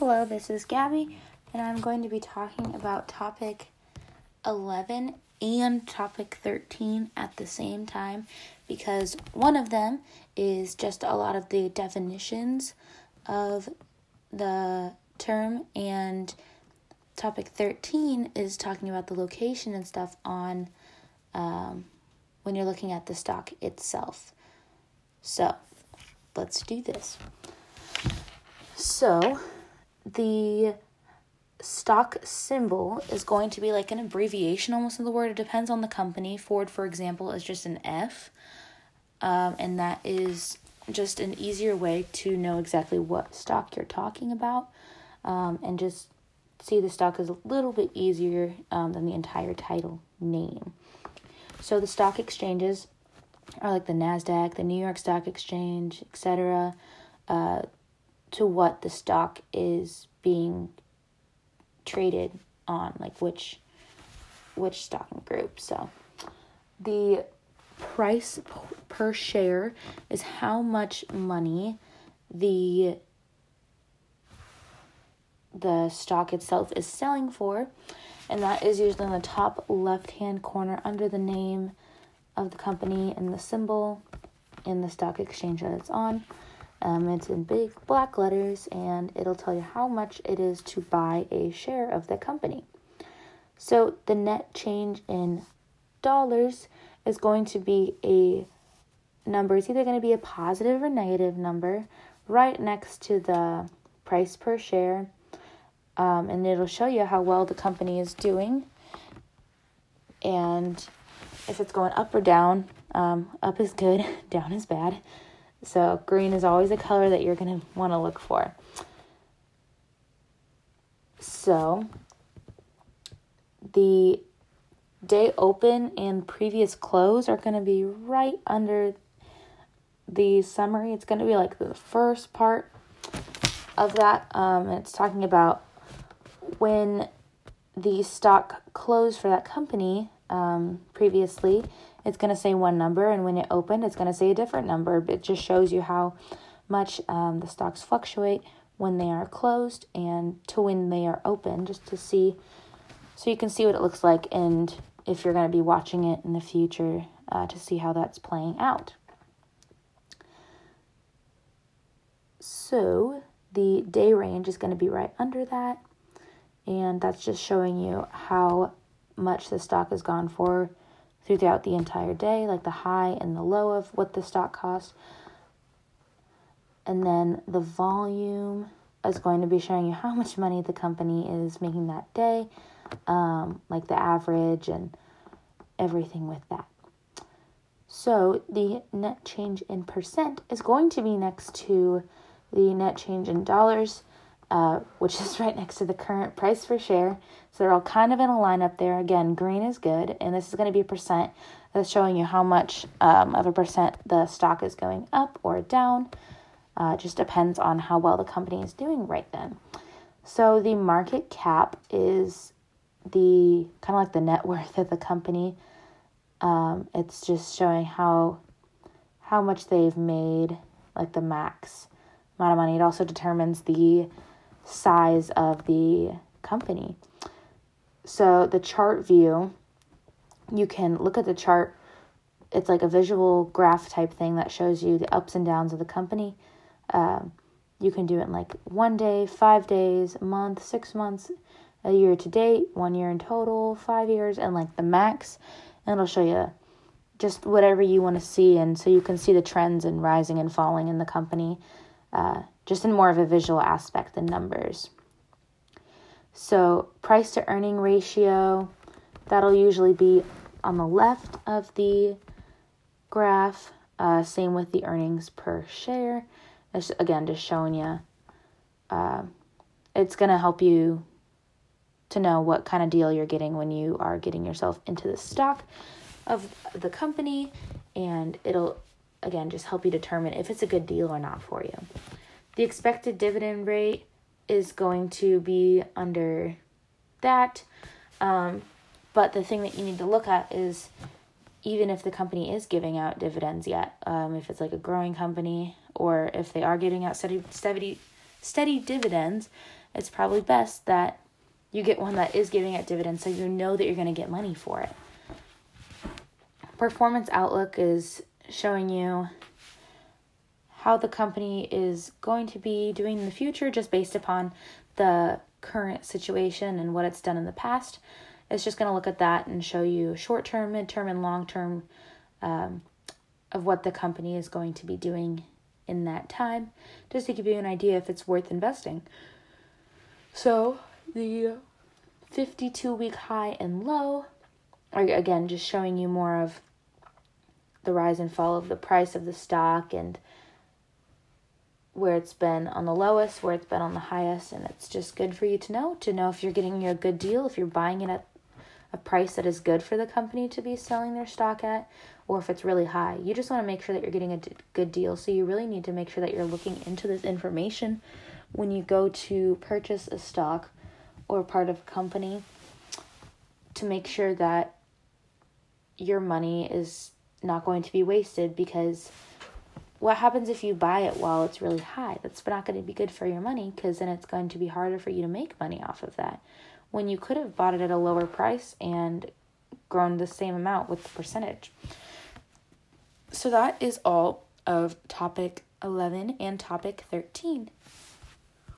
Hello, this is Gabby, and I'm going to be talking about topic 11 and topic 13 at the same time because one of them is just a lot of the definitions of the term, and topic 13 is talking about the location and stuff on um, when you're looking at the stock itself. So, let's do this. So, the stock symbol is going to be like an abbreviation almost of the word. It depends on the company. Ford, for example, is just an F, um, and that is just an easier way to know exactly what stock you're talking about um, and just see the stock is a little bit easier um, than the entire title name. So the stock exchanges are like the NASDAQ, the New York Stock Exchange, etc., uh, to what the stock is being traded on, like which which stocking group. So the price per share is how much money the the stock itself is selling for and that is usually in the top left hand corner under the name of the company and the symbol in the stock exchange that it's on. Um, it's in big black letters and it'll tell you how much it is to buy a share of the company. So the net change in dollars is going to be a number. It's either going to be a positive or negative number right next to the price per share. Um, and it'll show you how well the company is doing. And if it's going up or down, um, up is good, down is bad. So green is always a color that you're going to want to look for. So the day open and previous close are going to be right under the summary. It's going to be like the first part of that. Um, it's talking about when the stock closed for that company um, previously it's going to say one number, and when it opened, it's going to say a different number. It just shows you how much um, the stocks fluctuate when they are closed and to when they are open, just to see, so you can see what it looks like, and if you're going to be watching it in the future uh, to see how that's playing out. So the day range is going to be right under that, and that's just showing you how much the stock has gone for throughout the entire day, like the high and the low of what the stock cost. And then the volume is going to be showing you how much money the company is making that day, um, like the average and everything with that. So the net change in percent is going to be next to the net change in dollars uh, which is right next to the current price per share. So they're all kind of in a line up there. Again, green is good, and this is going to be a percent that's showing you how much um, of a percent the stock is going up or down. Uh, just depends on how well the company is doing right then. So the market cap is the kind of like the net worth of the company. Um, it's just showing how how much they've made, like the max amount of money. It also determines the size of the company. So the chart view, you can look at the chart. It's like a visual graph type thing that shows you the ups and downs of the company. Um, you can do it in like one day, five days, a month, six months, a year to date, one year in total, five years, and like the max. And it'll show you just whatever you want to see. And so you can see the trends and rising and falling in the company. Uh, just in more of a visual aspect than numbers. So, price to earning ratio, that'll usually be on the left of the graph. Uh, same with the earnings per share. It's, again, just showing you. Uh, it's going to help you to know what kind of deal you're getting when you are getting yourself into the stock of the company, and it'll, again, just help you determine if it's a good deal or not for you. The expected dividend rate is going to be under that. Um, but the thing that you need to look at is even if the company is giving out dividends yet, um, if it's like a growing company or if they are giving out steady, steady, steady dividends, it's probably best that you get one that is giving out dividends so you know that you're going to get money for it. Performance Outlook is showing you how the company is going to be doing in the future just based upon the current situation and what it's done in the past. It's just going to look at that and show you short term, mid term, and long term um, of what the company is going to be doing in that time, just to give you an idea if it's worth investing. So, the 52 week high and low are again just showing you more of the rise and fall of the price of the stock and where it's been on the lowest, where it's been on the highest, and it's just good for you to know to know if you're getting a good deal, if you're buying it at a price that is good for the company to be selling their stock at, or if it's really high. You just want to make sure that you're getting a good deal. So you really need to make sure that you're looking into this information when you go to purchase a stock or part of a company to make sure that your money is not going to be wasted because what happens if you buy it while it's really high? That's not going to be good for your money because then it's going to be harder for you to make money off of that. When you could have bought it at a lower price and grown the same amount with the percentage. So that is all of topic 11 and topic 13.